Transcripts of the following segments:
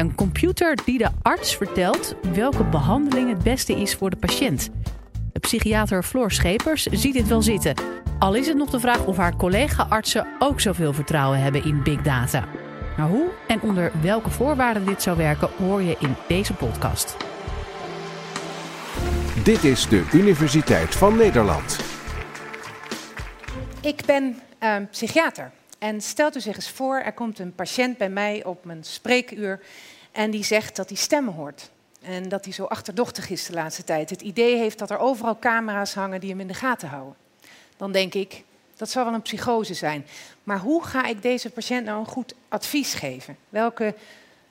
Een computer die de arts vertelt welke behandeling het beste is voor de patiënt. De psychiater Floor Schepers ziet dit wel zitten. Al is het nog de vraag of haar collega-artsen ook zoveel vertrouwen hebben in big data. Maar hoe en onder welke voorwaarden dit zou werken, hoor je in deze podcast. Dit is de Universiteit van Nederland. Ik ben uh, psychiater. En stelt u zich eens voor, er komt een patiënt bij mij op mijn spreekuur en die zegt dat hij stemmen hoort. En dat hij zo achterdochtig is de laatste tijd. Het idee heeft dat er overal camera's hangen die hem in de gaten houden. Dan denk ik, dat zal wel een psychose zijn. Maar hoe ga ik deze patiënt nou een goed advies geven? Welke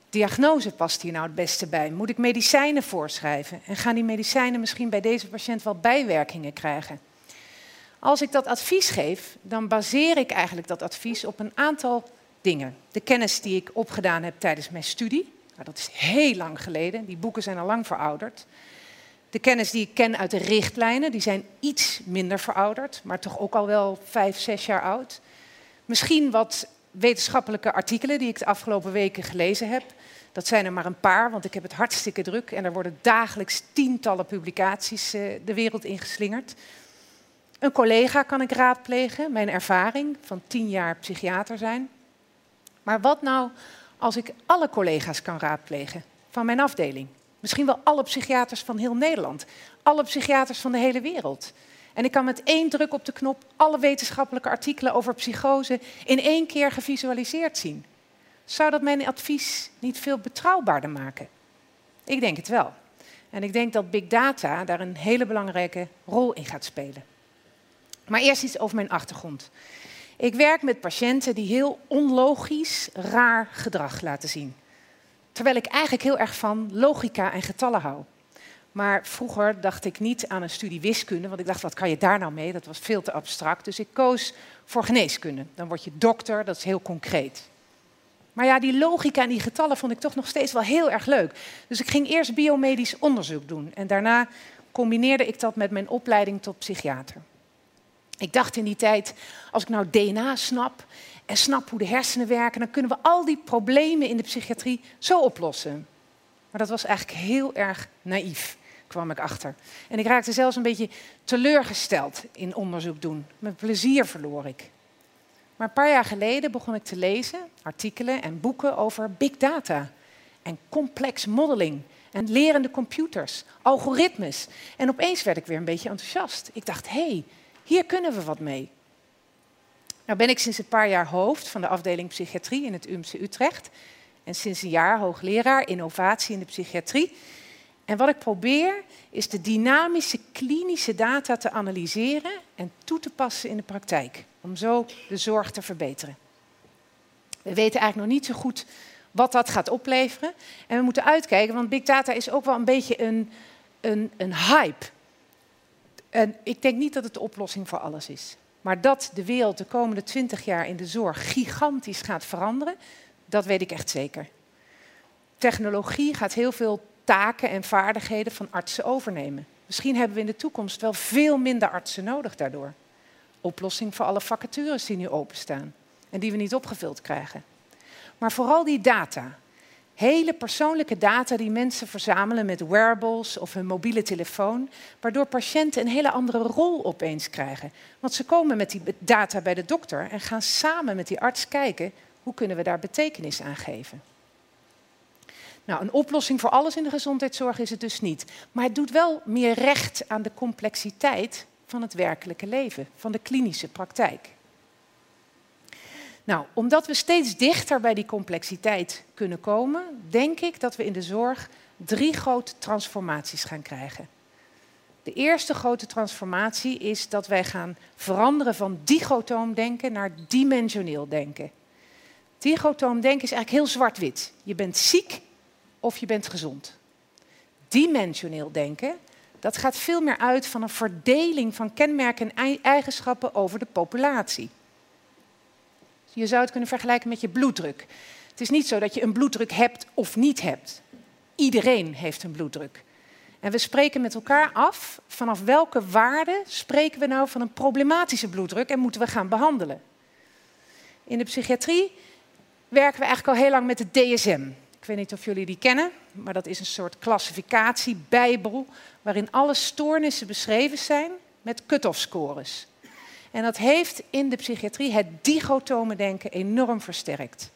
diagnose past hier nou het beste bij? Moet ik medicijnen voorschrijven? En gaan die medicijnen misschien bij deze patiënt wel bijwerkingen krijgen? Als ik dat advies geef, dan baseer ik eigenlijk dat advies op een aantal dingen. De kennis die ik opgedaan heb tijdens mijn studie. Nou, dat is heel lang geleden, die boeken zijn al lang verouderd. De kennis die ik ken uit de richtlijnen, die zijn iets minder verouderd, maar toch ook al wel vijf, zes jaar oud. Misschien wat wetenschappelijke artikelen die ik de afgelopen weken gelezen heb. Dat zijn er maar een paar, want ik heb het hartstikke druk en er worden dagelijks tientallen publicaties eh, de wereld ingeslingerd. Een collega kan ik raadplegen, mijn ervaring van tien jaar psychiater zijn. Maar wat nou als ik alle collega's kan raadplegen van mijn afdeling? Misschien wel alle psychiaters van heel Nederland, alle psychiaters van de hele wereld. En ik kan met één druk op de knop alle wetenschappelijke artikelen over psychose in één keer gevisualiseerd zien. Zou dat mijn advies niet veel betrouwbaarder maken? Ik denk het wel. En ik denk dat big data daar een hele belangrijke rol in gaat spelen. Maar eerst iets over mijn achtergrond. Ik werk met patiënten die heel onlogisch, raar gedrag laten zien. Terwijl ik eigenlijk heel erg van logica en getallen hou. Maar vroeger dacht ik niet aan een studie wiskunde, want ik dacht, wat kan je daar nou mee? Dat was veel te abstract. Dus ik koos voor geneeskunde. Dan word je dokter, dat is heel concreet. Maar ja, die logica en die getallen vond ik toch nog steeds wel heel erg leuk. Dus ik ging eerst biomedisch onderzoek doen en daarna combineerde ik dat met mijn opleiding tot psychiater. Ik dacht in die tijd, als ik nou DNA snap en snap hoe de hersenen werken, dan kunnen we al die problemen in de psychiatrie zo oplossen. Maar dat was eigenlijk heel erg naïef, kwam ik achter. En ik raakte zelfs een beetje teleurgesteld in onderzoek doen. Mijn plezier verloor ik. Maar een paar jaar geleden begon ik te lezen artikelen en boeken over big data en complex modeling en lerende computers, algoritmes. En opeens werd ik weer een beetje enthousiast. Ik dacht, hé, hey, hier kunnen we wat mee. Nou ben ik sinds een paar jaar hoofd van de afdeling psychiatrie in het UMC Utrecht. En sinds een jaar hoogleraar innovatie in de psychiatrie. En wat ik probeer is de dynamische klinische data te analyseren en toe te passen in de praktijk. Om zo de zorg te verbeteren. We weten eigenlijk nog niet zo goed wat dat gaat opleveren. En we moeten uitkijken, want big data is ook wel een beetje een, een, een hype. En ik denk niet dat het de oplossing voor alles is. Maar dat de wereld de komende twintig jaar in de zorg gigantisch gaat veranderen, dat weet ik echt zeker. Technologie gaat heel veel taken en vaardigheden van artsen overnemen. Misschien hebben we in de toekomst wel veel minder artsen nodig daardoor. Oplossing voor alle vacatures die nu openstaan en die we niet opgevuld krijgen. Maar vooral die data, hele persoonlijke data die mensen verzamelen met wearables of hun mobiele telefoon, waardoor patiënten een hele andere rol opeens krijgen. Want ze komen met die data bij de dokter en gaan samen met die arts kijken hoe kunnen we daar betekenis aan geven. Nou, een oplossing voor alles in de gezondheidszorg is het dus niet. Maar het doet wel meer recht aan de complexiteit van het werkelijke leven, van de klinische praktijk. Nou, omdat we steeds dichter bij die complexiteit kunnen komen, denk ik dat we in de zorg drie grote transformaties gaan krijgen. De eerste grote transformatie is dat wij gaan veranderen van dichotoom denken naar dimensioneel denken. Dichotoom denken is eigenlijk heel zwart-wit. Je bent ziek of je bent gezond. Dimensioneel denken, dat gaat veel meer uit van een verdeling van kenmerken en eigenschappen over de populatie. Je zou het kunnen vergelijken met je bloeddruk. Het is niet zo dat je een bloeddruk hebt of niet hebt. Iedereen heeft een bloeddruk. En we spreken met elkaar af vanaf welke waarde spreken we nou van een problematische bloeddruk en moeten we gaan behandelen. In de psychiatrie werken we eigenlijk al heel lang met het DSM. Ik weet niet of jullie die kennen, maar dat is een soort klassificatiebijbel waarin alle stoornissen beschreven zijn met cut-off scores. En dat heeft in de psychiatrie het digotome denken enorm versterkt.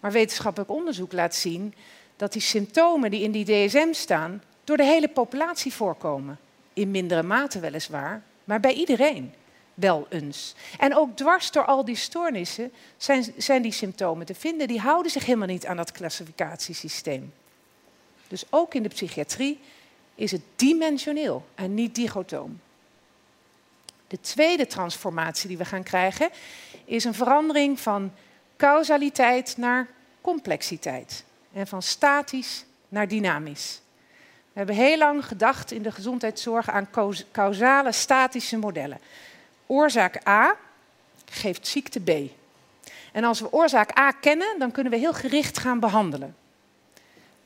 Maar wetenschappelijk onderzoek laat zien dat die symptomen die in die DSM staan door de hele populatie voorkomen. In mindere mate weliswaar, maar bij iedereen wel eens. En ook dwars door al die stoornissen zijn, zijn die symptomen te vinden. Die houden zich helemaal niet aan dat klassificatiesysteem. Dus ook in de psychiatrie is het dimensioneel en niet digotoom. De tweede transformatie die we gaan krijgen is een verandering van causaliteit naar complexiteit en van statisch naar dynamisch. We hebben heel lang gedacht in de gezondheidszorg aan causale statische modellen. Oorzaak A geeft ziekte B. En als we oorzaak A kennen, dan kunnen we heel gericht gaan behandelen.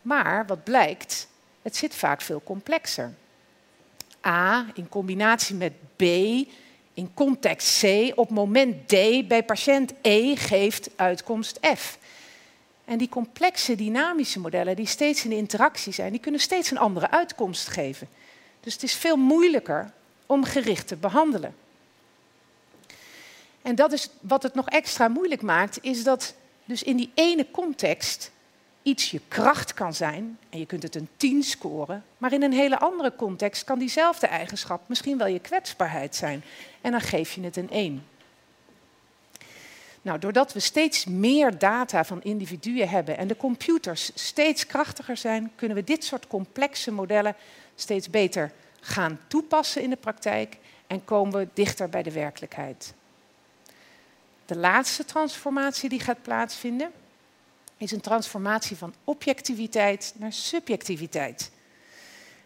Maar wat blijkt, het zit vaak veel complexer. A in combinatie met B in context C op moment D bij patiënt E geeft uitkomst F. En die complexe dynamische modellen die steeds in interactie zijn, die kunnen steeds een andere uitkomst geven. Dus het is veel moeilijker om gericht te behandelen. En dat is wat het nog extra moeilijk maakt, is dat dus in die ene context iets je kracht kan zijn en je kunt het een 10 scoren, maar in een hele andere context kan diezelfde eigenschap misschien wel je kwetsbaarheid zijn en dan geef je het een 1. Nou, doordat we steeds meer data van individuen hebben en de computers steeds krachtiger zijn, kunnen we dit soort complexe modellen steeds beter gaan toepassen in de praktijk en komen we dichter bij de werkelijkheid. De laatste transformatie die gaat plaatsvinden is een transformatie van objectiviteit naar subjectiviteit.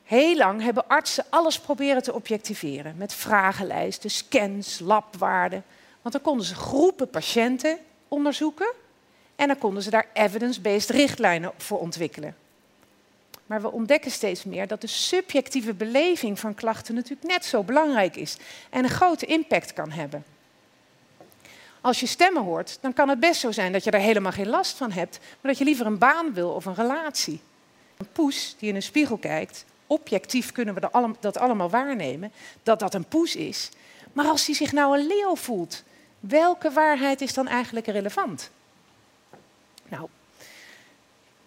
Heel lang hebben artsen alles proberen te objectiveren met vragenlijsten, scans, labwaarden. Want dan konden ze groepen patiënten onderzoeken en dan konden ze daar evidence-based richtlijnen voor ontwikkelen. Maar we ontdekken steeds meer dat de subjectieve beleving van klachten natuurlijk net zo belangrijk is en een grote impact kan hebben. Als je stemmen hoort, dan kan het best zo zijn dat je er helemaal geen last van hebt, maar dat je liever een baan wil of een relatie. Een poes die in een spiegel kijkt, objectief kunnen we dat allemaal waarnemen, dat dat een poes is. Maar als hij zich nou een leeuw voelt, welke waarheid is dan eigenlijk relevant? Nou,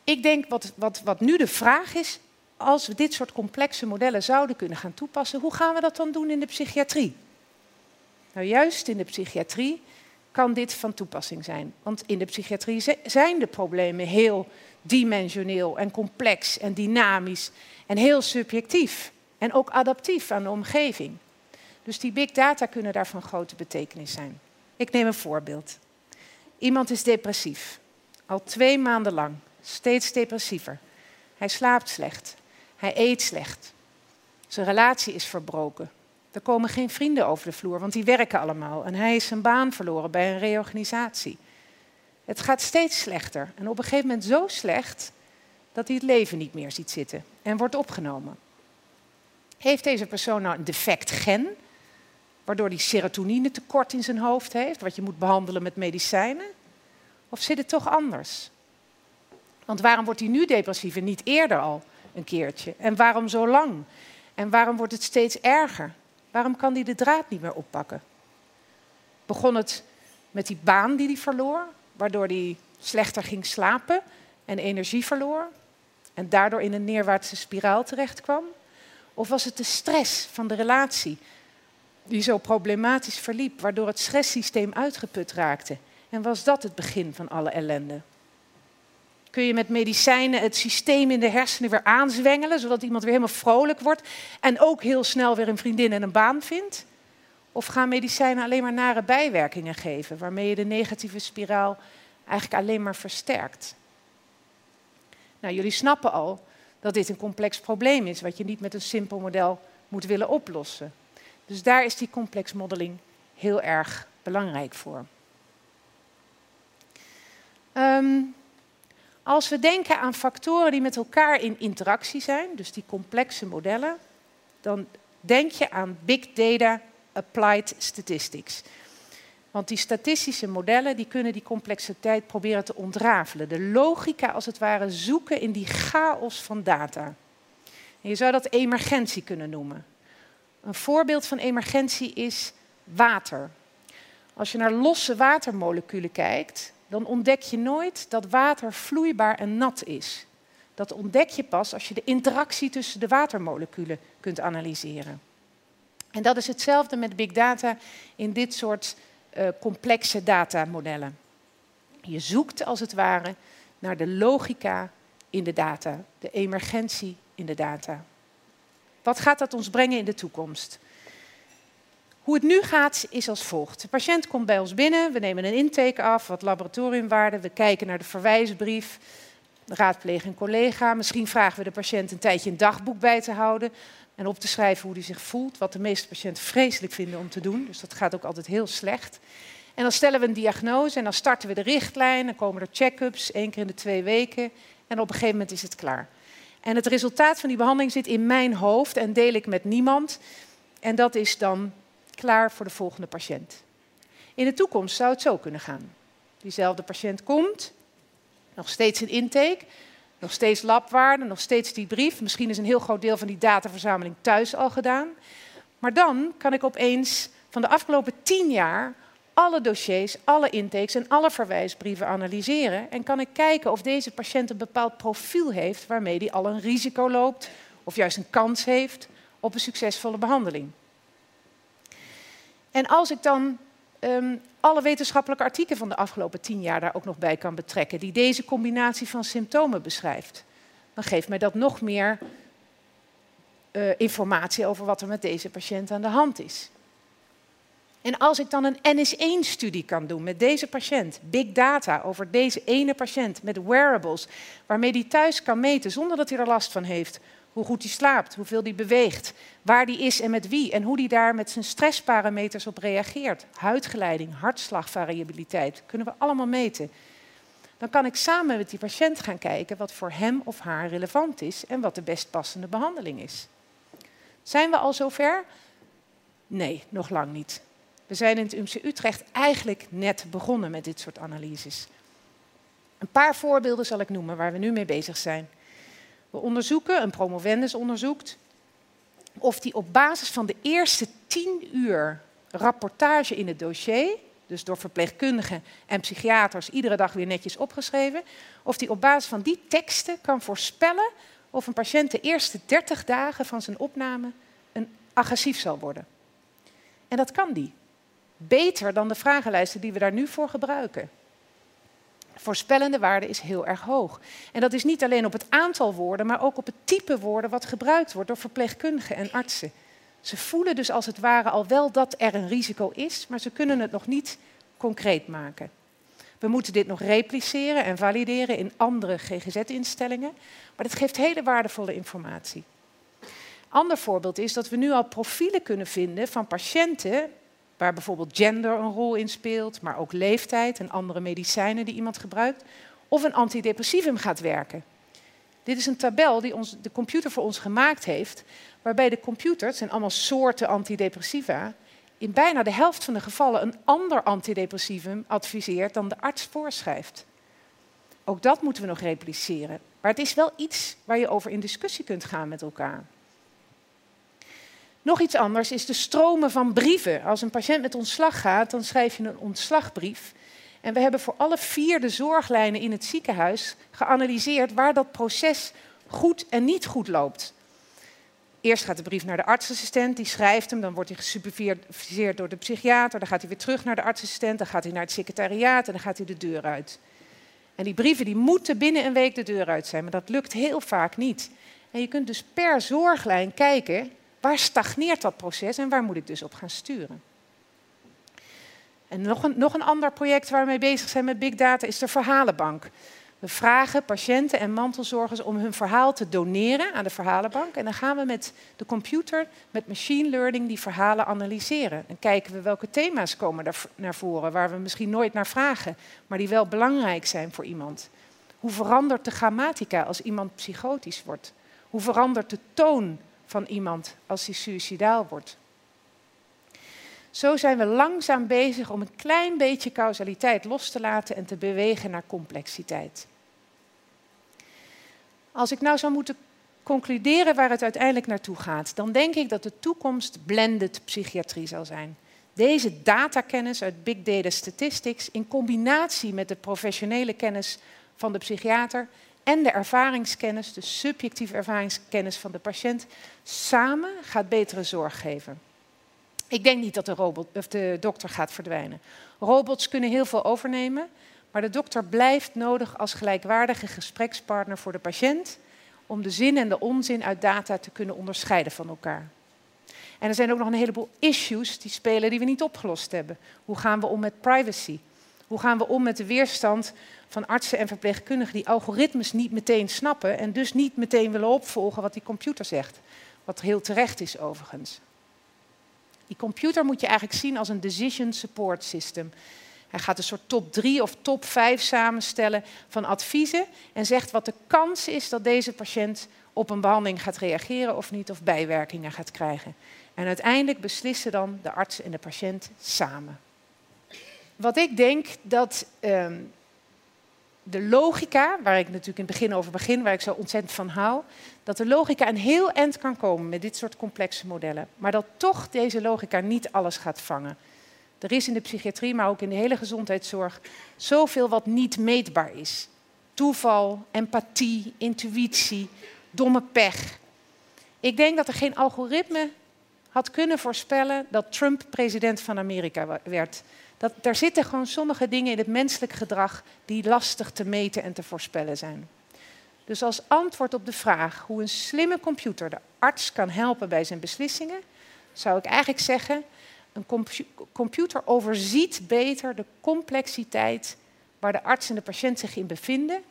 ik denk wat, wat, wat nu de vraag is, als we dit soort complexe modellen zouden kunnen gaan toepassen, hoe gaan we dat dan doen in de psychiatrie? Nou, juist in de psychiatrie kan dit van toepassing zijn. Want in de psychiatrie zijn de problemen heel dimensioneel en complex en dynamisch en heel subjectief en ook adaptief aan de omgeving. Dus die big data kunnen daar van grote betekenis zijn. Ik neem een voorbeeld. Iemand is depressief, al twee maanden lang, steeds depressiever. Hij slaapt slecht, hij eet slecht, zijn relatie is verbroken, er komen geen vrienden over de vloer, want die werken allemaal. En hij is zijn baan verloren bij een reorganisatie. Het gaat steeds slechter. En op een gegeven moment zo slecht dat hij het leven niet meer ziet zitten en wordt opgenomen. Heeft deze persoon nou een defect gen, waardoor hij serotonine tekort in zijn hoofd heeft, wat je moet behandelen met medicijnen? Of zit het toch anders? Want waarom wordt hij nu depressief en niet eerder al een keertje? En waarom zo lang? En waarom wordt het steeds erger? Waarom kan hij de draad niet meer oppakken? Begon het met die baan die hij verloor, waardoor hij slechter ging slapen en energie verloor en daardoor in een neerwaartse spiraal terechtkwam? Of was het de stress van de relatie die zo problematisch verliep, waardoor het stresssysteem uitgeput raakte? En was dat het begin van alle ellende? Kun je met medicijnen het systeem in de hersenen weer aanzwengelen, zodat iemand weer helemaal vrolijk wordt en ook heel snel weer een vriendin en een baan vindt? Of gaan medicijnen alleen maar nare bijwerkingen geven, waarmee je de negatieve spiraal eigenlijk alleen maar versterkt? Nou, jullie snappen al dat dit een complex probleem is, wat je niet met een simpel model moet willen oplossen. Dus daar is die complex modeling heel erg belangrijk voor. Um, als we denken aan factoren die met elkaar in interactie zijn, dus die complexe modellen, dan denk je aan big data applied statistics. Want die statistische modellen die kunnen die complexiteit proberen te ontrafelen. De logica als het ware zoeken in die chaos van data. En je zou dat emergentie kunnen noemen. Een voorbeeld van emergentie is water. Als je naar losse watermoleculen kijkt, dan ontdek je nooit dat water vloeibaar en nat is. Dat ontdek je pas als je de interactie tussen de watermoleculen kunt analyseren. En dat is hetzelfde met big data in dit soort uh, complexe datamodellen. Je zoekt als het ware naar de logica in de data, de emergentie in de data. Wat gaat dat ons brengen in de toekomst? Hoe het nu gaat is als volgt. De patiënt komt bij ons binnen, we nemen een intake af, wat laboratoriumwaarden, we kijken naar de verwijsbrief, raadplegen een collega. Misschien vragen we de patiënt een tijdje een dagboek bij te houden en op te schrijven hoe hij zich voelt, wat de meeste patiënten vreselijk vinden om te doen. Dus dat gaat ook altijd heel slecht. En dan stellen we een diagnose en dan starten we de richtlijn, dan komen er check-ups, één keer in de twee weken en op een gegeven moment is het klaar. En het resultaat van die behandeling zit in mijn hoofd en deel ik met niemand. En dat is dan klaar voor de volgende patiënt. In de toekomst zou het zo kunnen gaan. Diezelfde patiënt komt, nog steeds een intake, nog steeds labwaarde, nog steeds die brief. Misschien is een heel groot deel van die dataverzameling thuis al gedaan. Maar dan kan ik opeens van de afgelopen tien jaar alle dossiers, alle intakes en alle verwijsbrieven analyseren. En kan ik kijken of deze patiënt een bepaald profiel heeft waarmee hij al een risico loopt of juist een kans heeft op een succesvolle behandeling. En als ik dan um, alle wetenschappelijke artikelen van de afgelopen tien jaar daar ook nog bij kan betrekken, die deze combinatie van symptomen beschrijft, dan geeft mij dat nog meer uh, informatie over wat er met deze patiënt aan de hand is. En als ik dan een NS1-studie kan doen met deze patiënt, big data over deze ene patiënt met wearables, waarmee die thuis kan meten zonder dat hij er last van heeft, hoe goed hij slaapt, hoeveel hij beweegt, waar hij is en met wie en hoe hij daar met zijn stressparameters op reageert. Huidgeleiding, hartslagvariabiliteit, kunnen we allemaal meten. Dan kan ik samen met die patiënt gaan kijken wat voor hem of haar relevant is en wat de best passende behandeling is. Zijn we al zover? Nee, nog lang niet. We zijn in het UMC Utrecht eigenlijk net begonnen met dit soort analyses. Een paar voorbeelden zal ik noemen waar we nu mee bezig zijn. We onderzoeken, een promovendus onderzoekt, of die op basis van de eerste tien uur rapportage in het dossier, dus door verpleegkundigen en psychiaters iedere dag weer netjes opgeschreven, of die op basis van die teksten kan voorspellen of een patiënt de eerste 30 dagen van zijn opname een agressief zal worden. En dat kan die. Beter dan de vragenlijsten die we daar nu voor gebruiken voorspellende waarde is heel erg hoog. En dat is niet alleen op het aantal woorden, maar ook op het type woorden wat gebruikt wordt door verpleegkundigen en artsen. Ze voelen dus als het ware al wel dat er een risico is, maar ze kunnen het nog niet concreet maken. We moeten dit nog repliceren en valideren in andere GGZ-instellingen, maar dat geeft hele waardevolle informatie. Ander voorbeeld is dat we nu al profielen kunnen vinden van patiënten waar bijvoorbeeld gender een rol in speelt, maar ook leeftijd en andere medicijnen die iemand gebruikt, of een antidepressivum gaat werken. Dit is een tabel die de computer voor ons gemaakt heeft, waarbij de computer, zijn allemaal soorten antidepressiva, in bijna de helft van de gevallen een ander antidepressivum adviseert dan de arts voorschrijft. Ook dat moeten we nog repliceren. Maar het is wel iets waar je over in discussie kunt gaan met elkaar. Nog iets anders is de stromen van brieven. Als een patiënt met ontslag gaat, dan schrijf je een ontslagbrief. En we hebben voor alle vier de zorglijnen in het ziekenhuis geanalyseerd waar dat proces goed en niet goed loopt. Eerst gaat de brief naar de artsassistent, die schrijft hem, dan wordt hij gesuperviseerd door de psychiater, dan gaat hij weer terug naar de artsassistent, dan gaat hij naar het secretariaat en dan gaat hij de deur uit. En die brieven die moeten binnen een week de deur uit zijn, maar dat lukt heel vaak niet. En je kunt dus per zorglijn kijken Waar stagneert dat proces en waar moet ik dus op gaan sturen? En nog een, nog een ander project waar we mee bezig zijn met big data is de verhalenbank. We vragen patiënten en mantelzorgers om hun verhaal te doneren aan de verhalenbank. En dan gaan we met de computer, met machine learning, die verhalen analyseren. En kijken we welke thema's komen daar naar voren, waar we misschien nooit naar vragen, maar die wel belangrijk zijn voor iemand. Hoe verandert de grammatica als iemand psychotisch wordt? Hoe verandert de toon van iemand als hij suicidaal wordt. Zo zijn we langzaam bezig om een klein beetje causaliteit los te laten en te bewegen naar complexiteit. Als ik nou zou moeten concluderen waar het uiteindelijk naartoe gaat, dan denk ik dat de toekomst blended psychiatrie zal zijn. Deze datakennis uit Big Data Statistics in combinatie met de professionele kennis van de psychiater en de ervaringskennis, de subjectieve ervaringskennis van de patiënt, samen gaat betere zorg geven. Ik denk niet dat de, robot, of de dokter gaat verdwijnen. Robots kunnen heel veel overnemen, maar de dokter blijft nodig als gelijkwaardige gesprekspartner voor de patiënt om de zin en de onzin uit data te kunnen onderscheiden van elkaar. En er zijn ook nog een heleboel issues die spelen die we niet opgelost hebben. Hoe gaan we om met privacy? Hoe gaan we om met de weerstand van artsen en verpleegkundigen die algoritmes niet meteen snappen en dus niet meteen willen opvolgen wat die computer zegt? Wat heel terecht is overigens. Die computer moet je eigenlijk zien als een decision support system. Hij gaat een soort top 3 of top 5 samenstellen van adviezen en zegt wat de kans is dat deze patiënt op een behandeling gaat reageren of niet, of bijwerkingen gaat krijgen. En uiteindelijk beslissen dan de arts en de patiënt samen. Wat ik denk dat uh, de logica, waar ik natuurlijk in het begin over begin, waar ik zo ontzettend van hou, dat de logica een heel eind kan komen met dit soort complexe modellen. Maar dat toch deze logica niet alles gaat vangen. Er is in de psychiatrie, maar ook in de hele gezondheidszorg, zoveel wat niet meetbaar is. Toeval, empathie, intuïtie, domme pech. Ik denk dat er geen algoritme had kunnen voorspellen dat Trump president van Amerika werd. Daar zitten gewoon sommige dingen in het menselijk gedrag die lastig te meten en te voorspellen zijn. Dus als antwoord op de vraag hoe een slimme computer de arts kan helpen bij zijn beslissingen, zou ik eigenlijk zeggen, een computer overziet beter de complexiteit waar de arts en de patiënt zich in bevinden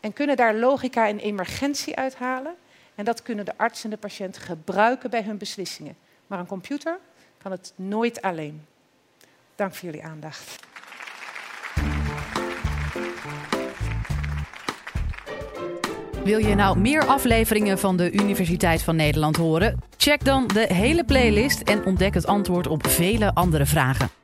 en kunnen daar logica en emergentie uithalen. En dat kunnen de arts en de patiënt gebruiken bij hun beslissingen. Maar een computer kan het nooit alleen. Dank voor jullie aandacht. Wil je nou meer afleveringen van de Universiteit van Nederland horen? Check dan de hele playlist en ontdek het antwoord op vele andere vragen.